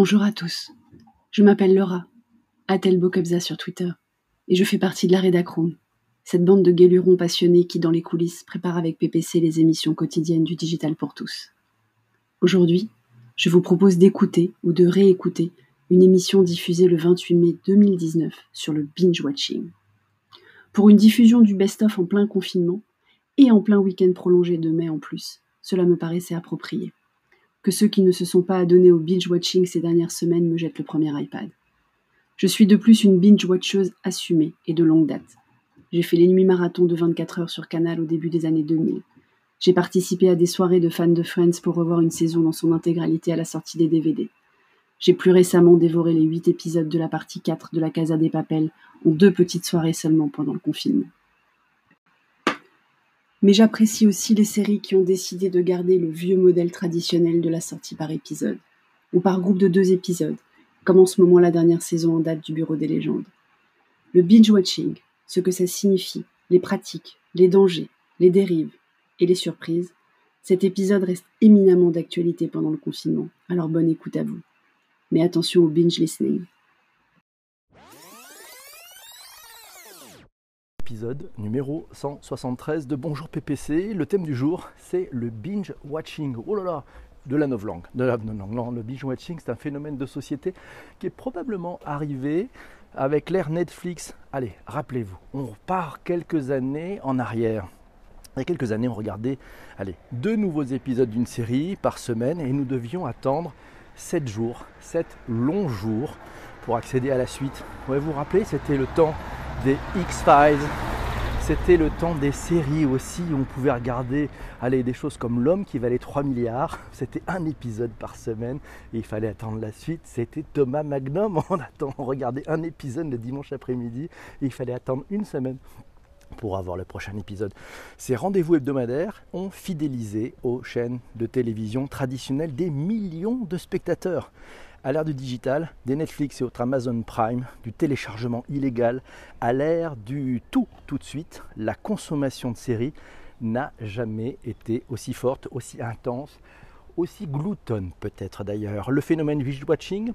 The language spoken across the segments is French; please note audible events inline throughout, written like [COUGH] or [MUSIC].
Bonjour à tous. Je m'appelle Laura, Atel Bokebza sur Twitter, et je fais partie de la Redacroom, cette bande de guélurons passionnés qui, dans les coulisses, prépare avec PPC les émissions quotidiennes du digital pour tous. Aujourd'hui, je vous propose d'écouter ou de réécouter une émission diffusée le 28 mai 2019 sur le binge watching. Pour une diffusion du best-of en plein confinement et en plein week-end prolongé de mai en plus, cela me paraissait approprié. Que ceux qui ne se sont pas adonnés au binge watching ces dernières semaines me jettent le premier iPad. Je suis de plus une binge watcheuse assumée et de longue date. J'ai fait les nuits marathons de 24 heures sur Canal au début des années 2000. J'ai participé à des soirées de fans de Friends pour revoir une saison dans son intégralité à la sortie des DVD. J'ai plus récemment dévoré les 8 épisodes de la partie 4 de la Casa des Papels en deux petites soirées seulement pendant le confinement. Mais j'apprécie aussi les séries qui ont décidé de garder le vieux modèle traditionnel de la sortie par épisode, ou par groupe de deux épisodes, comme en ce moment la dernière saison en date du Bureau des légendes. Le binge-watching, ce que ça signifie, les pratiques, les dangers, les dérives et les surprises, cet épisode reste éminemment d'actualité pendant le confinement, alors bonne écoute à vous. Mais attention au binge listening. Épisode numéro 173 de Bonjour PPC. Le thème du jour, c'est le binge watching. Oh là là, de la novlangue. De la novlangue. Le binge watching, c'est un phénomène de société qui est probablement arrivé avec l'ère Netflix. Allez, rappelez-vous, on repart quelques années en arrière. Il y a quelques années, on regardait allez, deux nouveaux épisodes d'une série par semaine et nous devions attendre 7 jours, 7 longs jours pour accéder à la suite. Vous vous rappelez, c'était le temps des X-Files, c'était le temps des séries aussi, où on pouvait regarder des choses comme L'homme qui valait 3 milliards. [LAUGHS] C'était un épisode par semaine et il fallait attendre la suite. C'était Thomas Magnum. [LAUGHS] On, attend, on regardait un épisode le dimanche après-midi et il fallait attendre une semaine pour avoir le prochain épisode. Ces rendez-vous hebdomadaires ont fidélisé aux chaînes de télévision traditionnelles des millions de spectateurs à l'ère du digital, des Netflix et autres Amazon Prime, du téléchargement illégal, à l'ère du tout tout de suite, la consommation de séries n'a jamais été aussi forte, aussi intense, aussi gloutonne peut-être d'ailleurs. Le phénomène binge watching,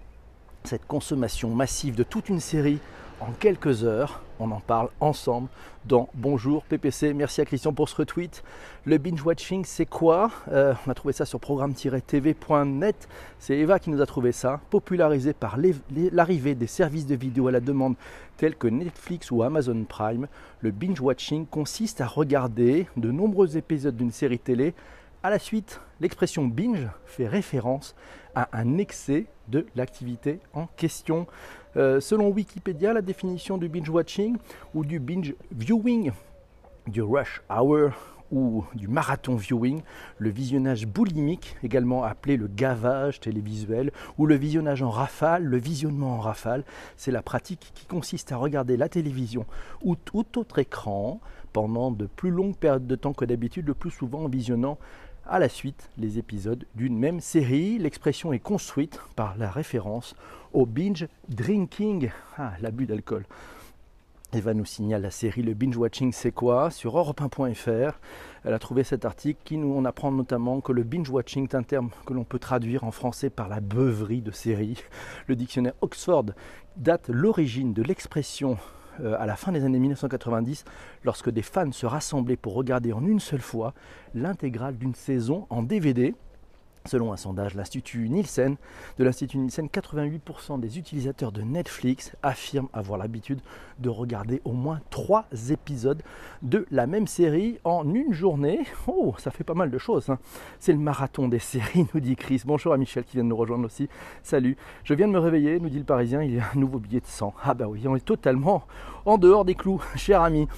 cette consommation massive de toute une série en quelques heures. On en parle ensemble dans Bonjour PPC. Merci à Christian pour ce retweet. Le binge watching, c'est quoi? Euh, On a trouvé ça sur programme-tv.net. C'est Eva qui nous a trouvé ça, popularisé par l'arrivée des services de vidéo à la demande tels que Netflix ou Amazon Prime. Le binge watching consiste à regarder de nombreux épisodes d'une série télé à la suite, l'expression binge fait référence à un excès de l'activité en question. Euh, selon Wikipédia, la définition du binge watching ou du binge viewing, du rush hour ou du marathon viewing, le visionnage boulimique, également appelé le gavage télévisuel, ou le visionnage en rafale, le visionnement en rafale, c'est la pratique qui consiste à regarder la télévision ou tout autre écran pendant de plus longues périodes de temps que d'habitude, le plus souvent en visionnant à la suite les épisodes d'une même série. L'expression est construite par la référence au binge drinking, ah, l'abus d'alcool. Eva nous signale la série Le Binge Watching c'est quoi sur europe1.fr. Elle a trouvé cet article qui nous en apprend notamment que le binge watching est un terme que l'on peut traduire en français par la beuverie de séries. Le dictionnaire Oxford date l'origine de l'expression à la fin des années 1990 lorsque des fans se rassemblaient pour regarder en une seule fois l'intégrale d'une saison en DVD. Selon un sondage de l'Institut Nielsen, de l'Institut Nielsen, 88% des utilisateurs de Netflix affirment avoir l'habitude de regarder au moins 3 épisodes de la même série en une journée. Oh, ça fait pas mal de choses. Hein. C'est le marathon des séries, nous dit Chris. Bonjour à Michel qui vient de nous rejoindre aussi. Salut. Je viens de me réveiller, nous dit le Parisien, il y a un nouveau billet de sang. Ah bah oui, on est totalement en dehors des clous, [LAUGHS] cher ami.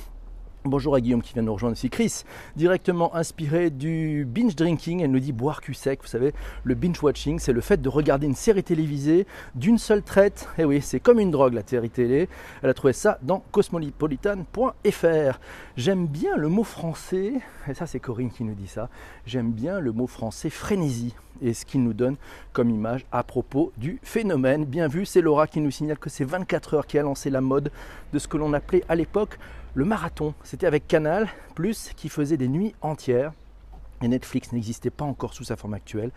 Bonjour à Guillaume qui vient nous rejoindre ici. Chris, directement inspiré du binge drinking, elle nous dit boire cul sec. Vous savez, le binge watching, c'est le fait de regarder une série télévisée d'une seule traite. Et eh oui, c'est comme une drogue la série télé. Elle a trouvé ça dans cosmopolitan.fr. J'aime bien le mot français, et ça c'est Corinne qui nous dit ça, j'aime bien le mot français frénésie et ce qu'il nous donne comme image à propos du phénomène. Bien vu, c'est Laura qui nous signale que c'est 24 heures qui a lancé la mode de ce que l'on appelait à l'époque le marathon, c'était avec Canal, plus qui faisait des nuits entières. Et Netflix n'existait pas encore sous sa forme actuelle.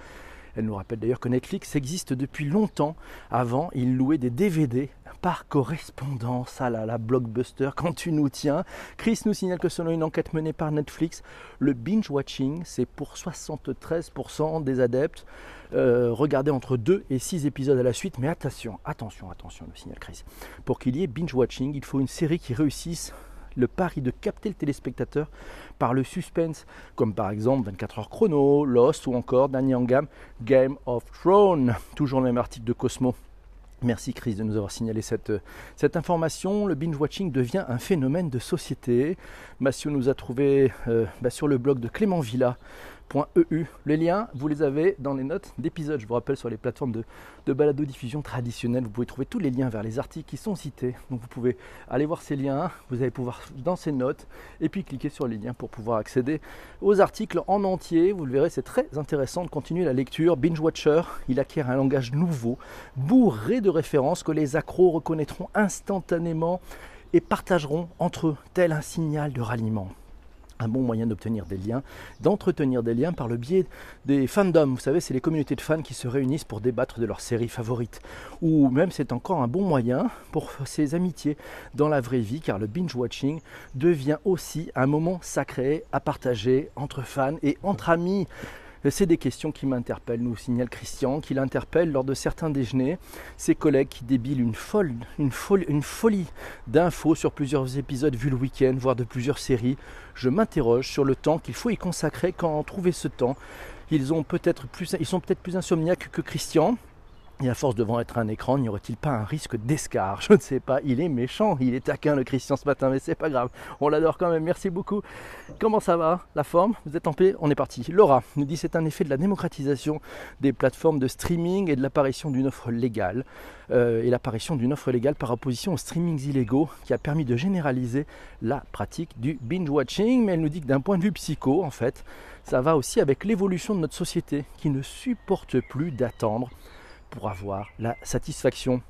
Elle nous rappelle d'ailleurs que Netflix existe depuis longtemps. Avant, il louait des DVD par correspondance. Ah là là, blockbuster, quand tu nous tiens. Chris nous signale que selon une enquête menée par Netflix, le binge-watching, c'est pour 73% des adeptes. Euh, regarder entre 2 et 6 épisodes à la suite. Mais attention, attention, attention, le signal Chris. Pour qu'il y ait binge-watching, il faut une série qui réussisse le pari de capter le téléspectateur par le suspense, comme par exemple 24 heures chrono, Lost ou encore dernier en gamme Game of Thrones. Toujours le même article de Cosmo. Merci Chris de nous avoir signalé cette, information. Le binge-watching devient un phénomène de société. Massio nous a trouvé euh, bah, sur le blog de Clément Villa EU. Les liens, vous les avez dans les notes d'épisode. Je vous rappelle sur les plateformes de, de balado-diffusion traditionnelles, vous pouvez trouver tous les liens vers les articles qui sont cités. Donc vous pouvez aller voir ces liens, vous allez pouvoir dans ces notes et puis cliquer sur les liens pour pouvoir accéder aux articles en entier. Vous le verrez, c'est très intéressant de continuer la lecture. Binge Watcher, il acquiert un langage nouveau, bourré de références que les accros reconnaîtront instantanément et partageront entre eux tel un signal de ralliement un bon moyen d'obtenir des liens, d'entretenir des liens par le biais des fandoms. Vous savez, c'est les communautés de fans qui se réunissent pour débattre de leurs séries favorites. Ou même c'est encore un bon moyen pour ces amitiés dans la vraie vie, car le binge-watching devient aussi un moment sacré à partager entre fans et entre amis. C'est des questions qui m'interpellent, nous signale Christian, qui l'interpelle lors de certains déjeuners. Ses collègues qui débilent une, folle, une, une folie d'infos sur plusieurs épisodes vus le week-end, voire de plusieurs séries. Je m'interroge sur le temps qu'il faut y consacrer quand trouver ce temps. Ils, ont peut-être plus, ils sont peut-être plus insomniaques que Christian, et à force devant être un écran, n'y aurait-il pas un risque d'escar Je ne sais pas, il est méchant, il est taquin le Christian ce matin, mais c'est pas grave, on l'adore quand même, merci beaucoup. Comment ça va? La forme? Vous êtes en paix? On est parti. Laura nous dit c'est un effet de la démocratisation des plateformes de streaming et de l'apparition d'une offre légale, euh, et l'apparition d'une offre légale par opposition aux streamings illégaux qui a permis de généraliser la pratique du binge-watching, mais elle nous dit que d'un point de vue psycho, en fait, ça va aussi avec l'évolution de notre société qui ne supporte plus d'attendre pour avoir la satisfaction.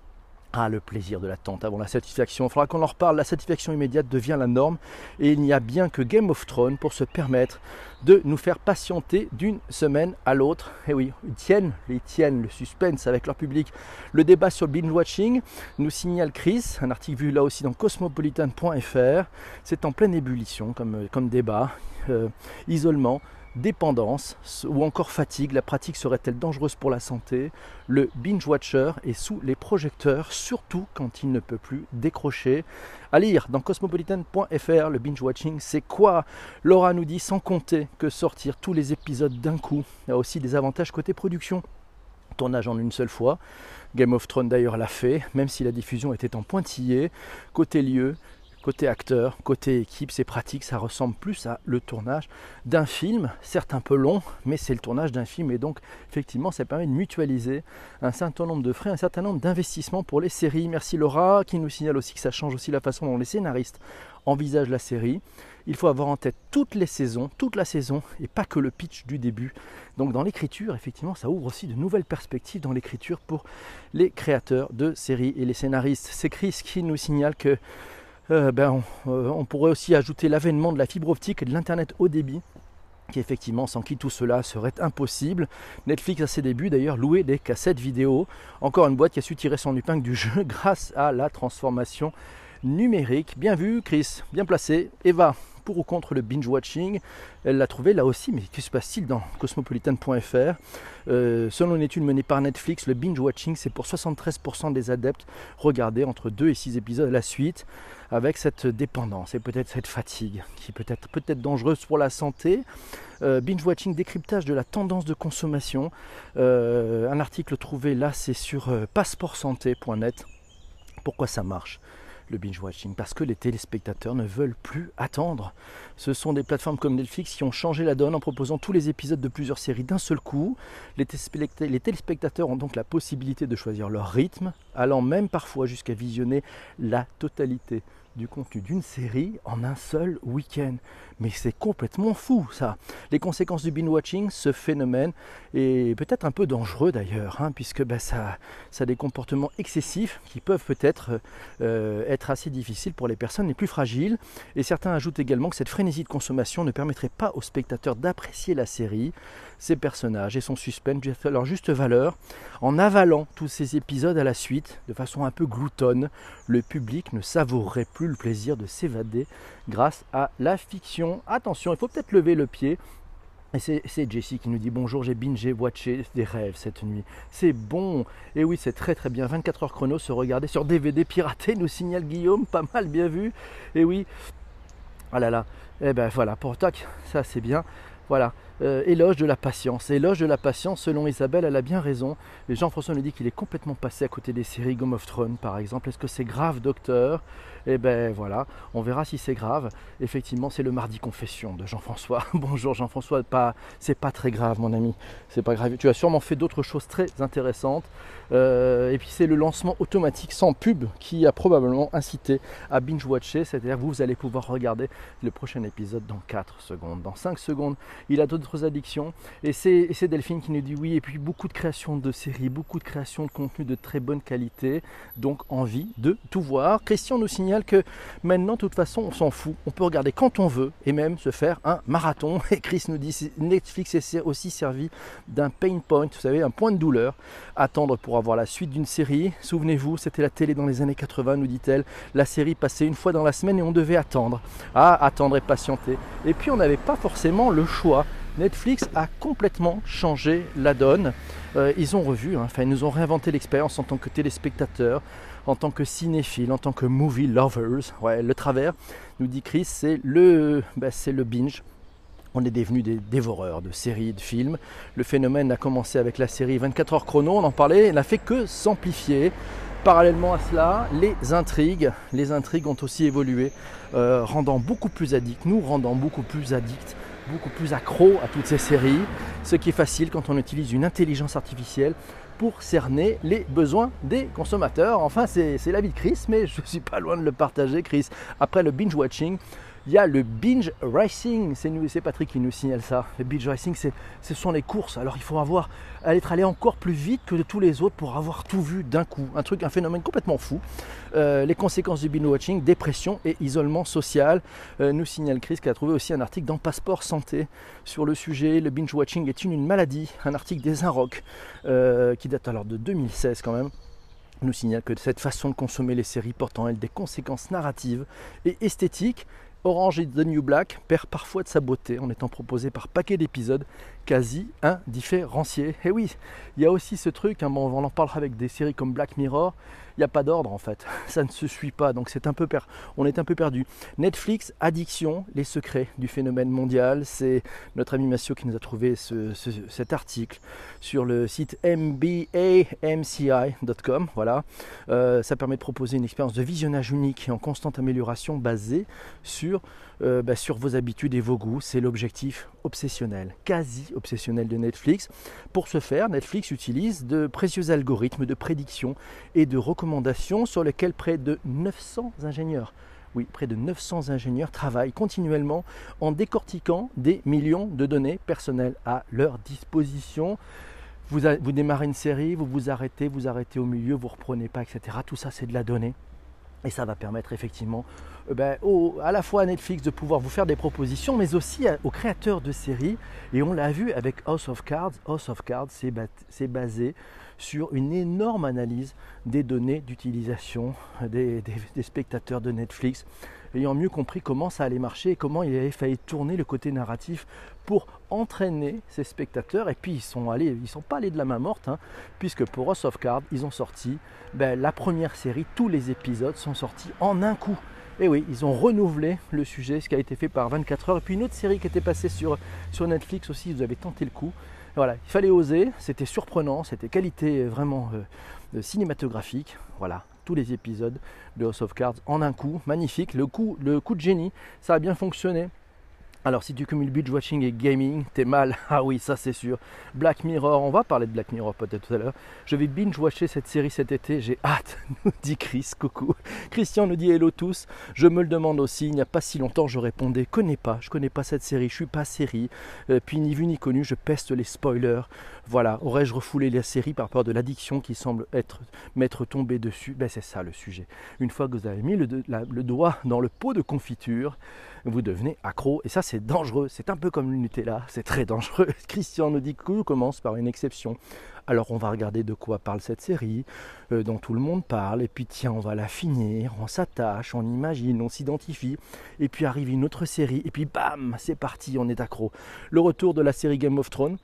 Ah, le plaisir de l'attente avant la satisfaction. Il faudra qu'on en reparle. La satisfaction immédiate devient la norme et il n'y a bien que Game of Thrones pour se permettre de nous faire patienter d'une semaine à l'autre. Et oui, ils tiennent, ils tiennent le suspense avec leur public. Le débat sur le binge-watching nous signale Chris, un article vu là aussi dans cosmopolitan.fr. C'est en pleine ébullition comme, comme débat. Euh, isolement, dépendance ou encore fatigue, la pratique serait-elle dangereuse pour la santé? Le binge-watcher est sous les projecteurs, surtout quand il ne peut plus décrocher. À lire dans cosmopolitan.fr, le binge-watching, c'est quoi? Laura nous dit sans compter que sortir tous les épisodes d'un coup a aussi des avantages côté production. Tournage en une seule fois. Game of Thrones d'ailleurs l'a fait, même si la diffusion était en pointillé. Côté lieu, Côté acteur, côté équipe, c'est pratique, ça ressemble plus à le tournage d'un film, certes un peu long, mais c'est le tournage d'un film et donc effectivement ça permet de mutualiser un certain nombre de frais, un certain nombre d'investissements pour les séries. Merci Laura qui nous signale aussi que ça change aussi la façon dont les scénaristes envisagent la série. Il faut avoir en tête toutes les saisons, toute la saison et pas que le pitch du début. Donc dans l'écriture, effectivement, ça ouvre aussi de nouvelles perspectives dans l'écriture pour les créateurs de séries et les scénaristes. C'est Chris qui nous signale que euh, ben, euh, on, pourrait aussi ajouter l'avènement de la fibre optique et de l'Internet haut débit qui effectivement sans qui tout cela serait impossible. Netflix à ses débuts d'ailleurs louait des cassettes vidéo. Encore une boîte qui a su tirer son épingle du jeu [LAUGHS] grâce à la transformation numérique. Bien vu Chris, bien placé. Eva, pour ou contre le binge-watching. Elle l'a trouvé là aussi, mais que se passe-t-il dans cosmopolitan.fr euh, Selon une étude menée par Netflix, le binge-watching, c'est pour 73% des adeptes regarder entre 2 et 6 épisodes à la suite avec cette dépendance et peut-être cette fatigue qui peut être peut-être dangereuse pour la santé. Euh, binge watching, décryptage de la tendance de consommation. Euh, un article trouvé là, c'est sur passeportsanté.net. Pourquoi ça marche? Le binge watching parce que les téléspectateurs ne veulent plus attendre. Ce sont des plateformes comme Netflix qui ont changé la donne en proposant tous les épisodes de plusieurs séries d'un seul coup. Les téléspectateurs ont donc la possibilité de choisir leur rythme, allant même parfois jusqu'à visionner la totalité du contenu d'une série en un seul week-end. Mais c'est complètement fou ça. Les conséquences du binge-watching, ce phénomène est peut-être un peu dangereux d'ailleurs, hein, puisque bah, ça, ça, a des comportements excessifs qui peuvent peut-être euh, être assez difficiles pour les personnes les plus fragiles. Et certains ajoutent également que cette frénésie de consommation ne permettrait pas aux spectateurs d'apprécier la série, ses personnages et son suspense leur juste valeur. En avalant tous ces épisodes à la suite, de façon un peu gloutonne, le public ne savourerait plus le plaisir de s'évader grâce à la fiction. Attention, il faut peut-être lever le pied. Et c'est Jessie qui nous dit bonjour, j'ai bingé, watché des rêves cette nuit. C'est bon. Et oui, c'est très très bien. 24 heures chrono se regarder sur DVD piraté, nous signale Guillaume. Pas mal, bien vu. Et oui. Ah là là. Eh ben voilà, pour tac, ça c'est bien. Voilà. Euh, éloge de la patience. Éloge de la patience, selon Isabelle, elle a bien raison. Jean-François nous dit qu'il est complètement passé à côté des séries Game of Thrones, par exemple. Est-ce que c'est grave, docteur? Eh ben voilà, on verra si c'est grave. Effectivement, c'est le mardi confession de Jean-François. [LAUGHS] Bonjour Jean-François, pas, c'est pas très grave, mon ami. C'est pas grave. Tu as sûrement fait d'autres choses très intéressantes. Euh, et puis c'est le lancement automatique sans pub qui a probablement incité à binge-watcher. C'est-à-dire que vous allez pouvoir regarder le prochain épisode dans 4 secondes, dans 5 secondes. Il a addictions. Et c'est Delphine qui nous dit oui. Et puis beaucoup de créations de séries, beaucoup de créations de contenu de très bonne qualité. Donc envie de tout voir. Christian nous signale que maintenant, de toute façon, on s'en fout. On peut regarder quand on veut et même se faire un marathon. [LAUGHS] Et Chris nous dit Netflix est aussi servi d'un pain point, vous savez, un point de douleur. Attendre pour avoir la suite d'une série. Souvenez-vous, c'était la télé dans les années 80, nous dit-elle. La série passait une fois dans la semaine et on devait attendre. Ah, attendre et patienter. Et puis on n'avait pas forcément le choix. Netflix a complètement changé la donne. Euh, ils ont revu, hein, ils nous ont réinventé l'expérience en tant que téléspectateurs, en tant que cinéphiles, en tant que movie lovers. Ouais, le travers, nous dit Chris, c'est le, bah, le binge. On est devenus des dévoreurs de séries, de films. Le phénomène a commencé avec la série 24 heures chrono, on en parlait, elle n'a fait que s'amplifier. Parallèlement à cela, les intrigues, les intrigues ont aussi évolué, euh, rendant beaucoup plus addicts, nous rendant beaucoup plus addicts beaucoup plus accro à toutes ces séries, ce qui est facile quand on utilise une intelligence artificielle pour cerner les besoins des consommateurs. Enfin, c'est la vie de Chris, mais je ne suis pas loin de le partager, Chris. Après le binge-watching, il y a le binge racing, c'est Patrick qui nous signale ça. Le binge racing, ce sont les courses. Alors il faut avoir, être allé encore plus vite que de tous les autres pour avoir tout vu d'un coup. Un truc, un phénomène complètement fou. Euh, les conséquences du binge watching, dépression et isolement social. Euh, nous signale Chris qui a trouvé aussi un article dans Passeport Santé sur le sujet. Le binge watching est une, maladie. Un article des Inrock euh, qui date alors de 2016 quand même nous signale que cette façon de consommer les séries porte en elle des conséquences narratives et esthétiques Orange is the New Black perd parfois de sa beauté en étant proposé par paquet d'épisodes quasi indifférenciés. Et oui, il y a aussi ce truc, hein, on en parlera avec des séries comme Black Mirror, il n'y a pas d'ordre en fait, [LAUGHS] ça ne se suit pas, donc c'est un peu on est un peu perdu. Netflix, addiction, les secrets du phénomène mondial, c'est notre ami Massio qui nous a trouvé cet article sur le site mbamci.com, voilà. Euh, ça permet de proposer une expérience de visionnage unique et en constante amélioration basée sur euh, bah, sur vos habitudes et vos goûts. C'est l'objectif obsessionnel, quasi obsessionnel de Netflix. Pour ce faire, Netflix utilise de précieux algorithmes de prédiction et de recommandations sur lesquels près de 900 ingénieurs oui, près de 900 ingénieurs travaillent continuellement en décortiquant des millions de données personnelles à leur disposition. Vous, démarrez une série, vous vous arrêtez, vous arrêtez au milieu, vous reprenez pas, etc. Tout ça, c'est de la donnée. Et ça va permettre effectivement euh, ben, à la fois à Netflix de pouvoir vous faire des propositions, mais aussi aux créateurs de séries. Et on l'a vu avec House of Cards. House of Cards, c'est basé sur une énorme analyse des données d'utilisation des, spectateurs de Netflix, ayant mieux compris comment ça allait marcher et comment il avait fallu tourner le côté narratif pour entraîner ces spectateurs. Et puis ils sont allés, ils sont pas allés de la main morte, hein, puisque pour House of Cards, ils ont sorti ben, la première série, tous les épisodes sont sortis en un coup. Et oui, ils ont renouvelé le sujet, ce qui a été fait par 24 heures. Et puis une autre série qui était passée sur, Netflix aussi, vous avez tenté le coup. Voilà, il fallait oser, c'était surprenant, c'était qualité vraiment euh, cinématographique. Voilà, les épisodes de House of Cards en un coup, magnifique. Le coup, le coup de génie, ça a bien fonctionné Alors si tu cumules binge watching et gaming, t'es mal. [LAUGHS] Ah oui, ça c'est sûr. Black Mirror, on va parler de Black Mirror peut-être tout à l'heure. Je vais binge watcher cette série cet été, j'ai [LAUGHS] hâte, nous dit Chris, coucou. Christian nous dit hello tous. Je me le demande aussi, il n'y a pas si longtemps je répondais, connais pas, je connais pas cette série, je suis pas série. Euh, puis ni vu ni connu, je peste les spoilers. Voilà, aurais-je refoulé la série par peur de l'addiction qui semble être m'être tombé dessus? Ben c'est ça le sujet. Une fois que vous avez mis le, le doigt dans le pot de confiture, vous devenez accro. Et ça, c'est dangereux. C'est un peu comme le Nutella, c'est très dangereux. [LAUGHS] Christian nous dit que commence par une exception. Alors on va regarder de quoi parle cette série, euh, dont tout le monde parle, et puis tiens, on va la finir, on s'attache, on imagine, on s'identifie, et puis arrive une autre série, et puis bam, c'est parti, on est accro. Le retour de la série Game of Thrones,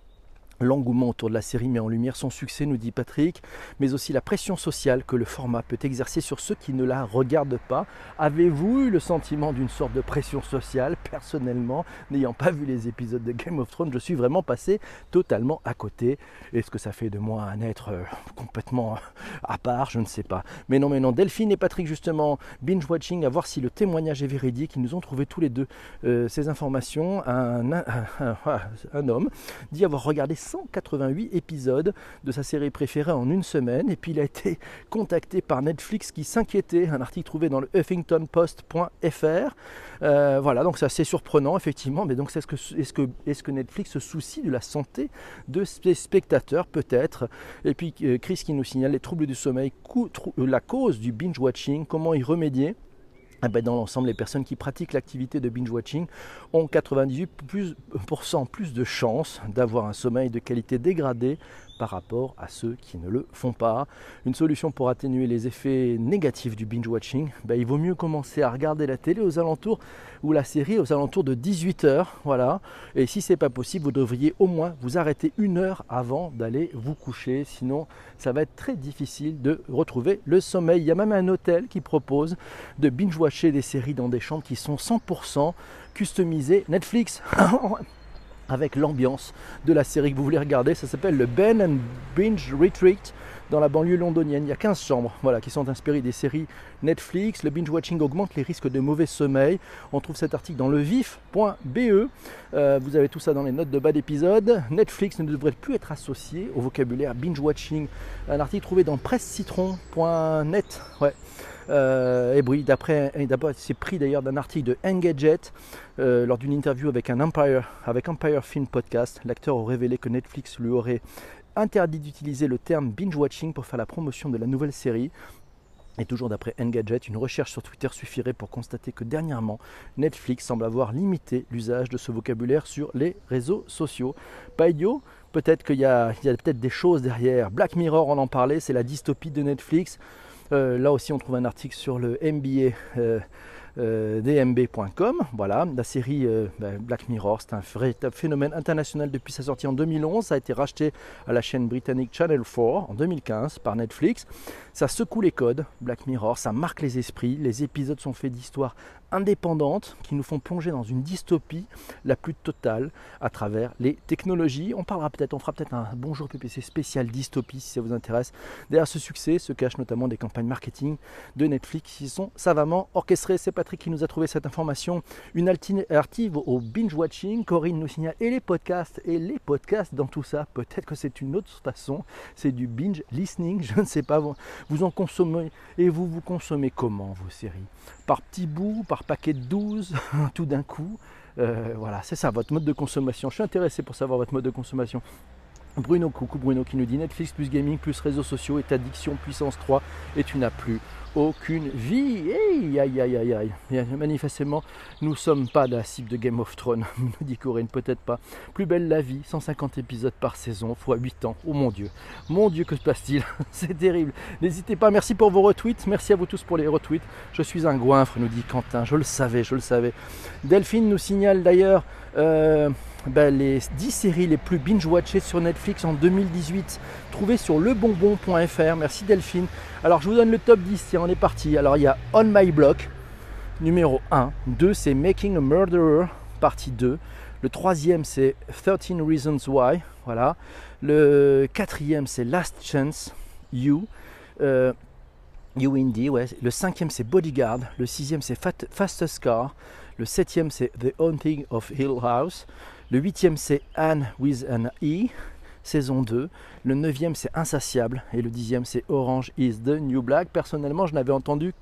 L'engouement autour de la série met en lumière son succès, nous dit Patrick, mais aussi la pression sociale que le format peut exercer sur ceux qui ne la regardent pas. Avez-vous eu le sentiment d'une sorte de pression sociale Personnellement, n'ayant pas vu les épisodes de Game of Thrones, je suis vraiment passé totalement à côté. Est-ce que ça fait de moi un être euh, complètement à part? Je ne sais pas. Mais non, mais non, Delphine et Patrick, justement, binge-watching, à voir si le témoignage est véridique. Ils nous ont trouvé tous les deux euh, ces informations. Un, un homme dit avoir regardé 188 épisodes de sa série préférée en une semaine. Et puis il a été [LAUGHS] contacté par Netflix qui s'inquiétait. Un article trouvé dans le huffingtonpost.fr. Euh, voilà, donc c'est assez surprenant effectivement. Mais donc est-ce que, Netflix se soucie de la santé de ses spectateurs Peut-être? Et puis euh, Chris qui nous signale les troubles du sommeil, euh, la cause du binge-watching, comment y remédier? Dans l'ensemble, les personnes qui pratiquent l'activité de binge-watching ont 98% plus de chances d'avoir un sommeil de qualité dégradée par rapport à ceux qui ne le font pas. Une solution pour atténuer les effets négatifs du binge-watching, ben, il vaut mieux commencer à regarder la télé aux alentours ou la série aux alentours de 18h. Voilà. Et si c'est pas possible, vous devriez au moins vous arrêter une heure avant d'aller vous coucher. Sinon, ça va être très difficile de retrouver le sommeil. Il y a même un hôtel qui propose de binge-watcher des séries dans des chambres qui sont 100% customisées Netflix. [LAUGHS] avec l'ambiance de la série que vous voulez regarder. Ça s'appelle le Ben and Binge Retreat dans la banlieue londonienne. Il y a 15 chambres voilà, qui sont inspirées des séries Netflix. Le binge watching augmente les risques de mauvais sommeil. On trouve cet article dans levif.be. Euh, vous avez tout ça dans les notes de bas d'épisode. Netflix ne devrait plus être associé au vocabulaire binge watching. Un article trouvé dans pressecitron.net. Ouais. Euh, et oui, d'après, c'est pris d'ailleurs d'un article de Engadget euh, lors d'une interview avec un Empire, avec Empire Film Podcast. L'acteur a révélé que Netflix lui aurait interdit d'utiliser le terme binge watching pour faire la promotion de la nouvelle série. Et toujours d'après Engadget, une recherche sur Twitter suffirait pour constater que dernièrement, Netflix semble avoir limité l'usage de ce vocabulaire sur les réseaux sociaux. Pas idiot Peut-être qu'il y a, peut-être des choses derrière. Black Mirror, on en parlait, c'est la dystopie de Netflix. Euh, là aussi, on trouve un article sur le MBA. Euh, euh, dmb.com. Voilà, la série ben, Black Mirror, c'est un véritable phénomène international depuis sa sortie en 2011. Ça a été racheté à la chaîne britannique Channel 4 en 2015 par Netflix. Ça secoue les codes, Black Mirror, ça marque les esprits. Les épisodes sont faits d'histoires indépendantes qui nous font plonger dans une dystopie la plus totale à travers les technologies. On parlera peut-être, on fera peut-être un bonjour PPC spécial dystopie si ça vous intéresse. Derrière ce succès se cachent notamment des campagnes marketing de Netflix qui sont savamment orchestrées. C'est Patrick qui nous a trouvé cette information. Une alternative au binge watching. Corinne nous signale et les podcasts et les podcasts dans tout ça. Peut-être que c'est une autre façon. C'est du binge listening. [LAUGHS] Je ne sais pas. Vous en consommez et vous vous consommez comment vos séries? Par petits bouts, par paquet de 12, [LAUGHS] tout d'un coup. Euh, voilà, c'est ça votre mode de consommation. Je suis intéressé pour savoir votre mode de consommation. Bruno, coucou Bruno qui nous dit Netflix plus gaming plus réseaux sociaux est addiction puissance 3 et tu n'as plus aucune vie. Aïe, aïe, aïe, aïe, aïe. Manifestement, nous sommes pas la cible de Game of Thrones, [LAUGHS] nous dit Corinne, peut-être pas. Plus belle la vie, 150 épisodes par saison, fois 8 ans. Oh mon Dieu, mon Dieu, que se passe-t-il? [LAUGHS] C'est terrible. N'hésitez pas, merci pour vos retweets, merci à vous tous pour les retweets. Je suis un goinfre, nous dit Quentin, je le savais, je le savais. Delphine nous signale d'ailleurs... Euh, ben, les 10 séries les plus binge-watchées sur Netflix en 2018, trouvées sur lebonbon.fr. Merci Delphine. Alors je vous donne le top 10, tiens, on est parti. Alors il y a On My Block, numéro 1. 2, c'est Making a Murderer, partie 2. Le troisième, c'est 13 Reasons Why. Voilà. Le quatrième, c'est Last Chance, You. Euh, you Indie, ouais. Le cinquième, c'est Bodyguard. Le sixième, c'est Fastest Car. Le septième, c'est The Haunting of Hill House. Le huitième, c'est Anne with an E saison 2. Le neuvième, c'est Insatiable. Et le dixième, c'est Orange is the New Black. Personnellement, je n'avais entendu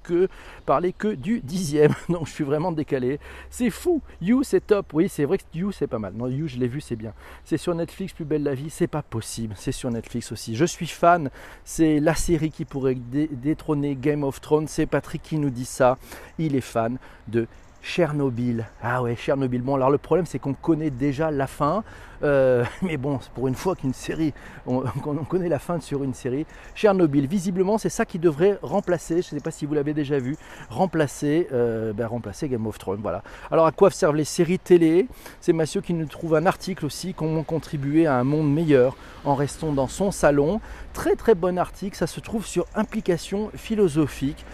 parler que du dixième. [LAUGHS] Donc, je suis vraiment décalé. C'est fou. You, c'est top. Oui, c'est vrai que You, c'est pas mal. Non, You, je l'ai vu, c'est bien. C'est sur Netflix, Plus belle la vie. C'est pas possible. C'est sur Netflix aussi. Je suis fan. C'est la série qui pourrait détrôner Game of Thrones. C'est Patrick qui nous dit ça. Il est fan de Chernobyl. Ah ouais, Chernobyl. Bon, alors le problème, c'est qu'on connaît déjà la fin. Euh, [LAUGHS] mais bon, pour une fois qu'une série, on, [LAUGHS] connaît la fin sur une série. Chernobyl, visiblement, c'est ça qui devrait remplacer, je ne sais pas si vous l'avez déjà vu, remplacer, euh, ben, remplacer Game of Thrones. Voilà. Alors, à quoi servent les séries télé? C'est Mathieu qui nous trouve un article aussi, comment contribuer à un monde meilleur en restant dans son salon. Très très bon article, ça se trouve sur implication philosophique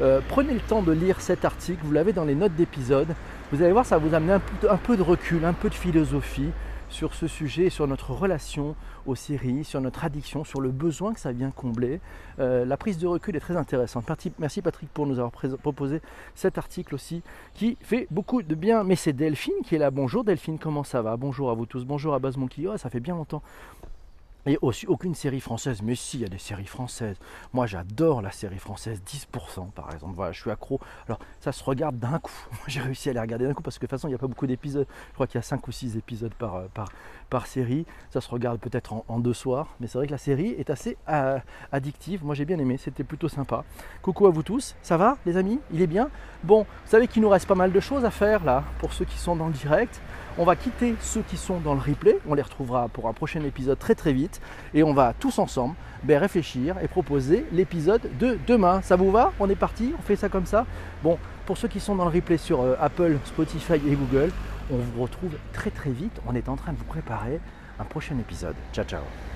euh, prenez le temps de lire cet article, vous l'avez dans les notes d'épisode. Vous allez voir, ça vous amener un peu, de recul, un peu de philosophie sur ce sujet, sur notre relation aux séries, sur notre addiction, sur le besoin que ça vient combler. Euh, la prise de recul est très intéressante. Merci Patrick pour nous avoir proposé cet article aussi qui fait beaucoup de bien. Mais c'est Delphine qui est là. Bonjour Delphine, comment ça va? Bonjour à vous tous. Bonjour à Baz Monkey. Oh, ça fait bien longtemps et aussi aucune série française, mais si, il y a des séries françaises. Moi, j'adore la série française, 10% par exemple. Voilà, je suis accro. Alors, ça se regarde d'un coup. [LAUGHS] J'ai réussi à les regarder d'un coup parce que de toute façon, il n'y a pas beaucoup d'épisodes. Je crois qu'il y a 5 ou 6 épisodes par, euh, par, par série. Ça se regarde peut-être en, deux soirs, mais c'est vrai que la série est assez euh, addictive. Moi, j'ai bien aimé, c'était plutôt sympa. Coucou à vous tous, ça va les amis? Il est bien? Bon, vous savez qu'il nous reste pas mal de choses à faire là, pour ceux qui sont dans le direct. On va quitter ceux qui sont dans le replay, on les retrouvera pour un prochain épisode très très vite, et on va tous ensemble ben, réfléchir et proposer l'épisode de demain. Ça vous va? On est parti? On fait ça comme ça? Bon, pour ceux qui sont dans le replay sur euh, Apple, Spotify et Google, on vous retrouve très très vite. On est en train de vous préparer un prochain épisode. Ciao ciao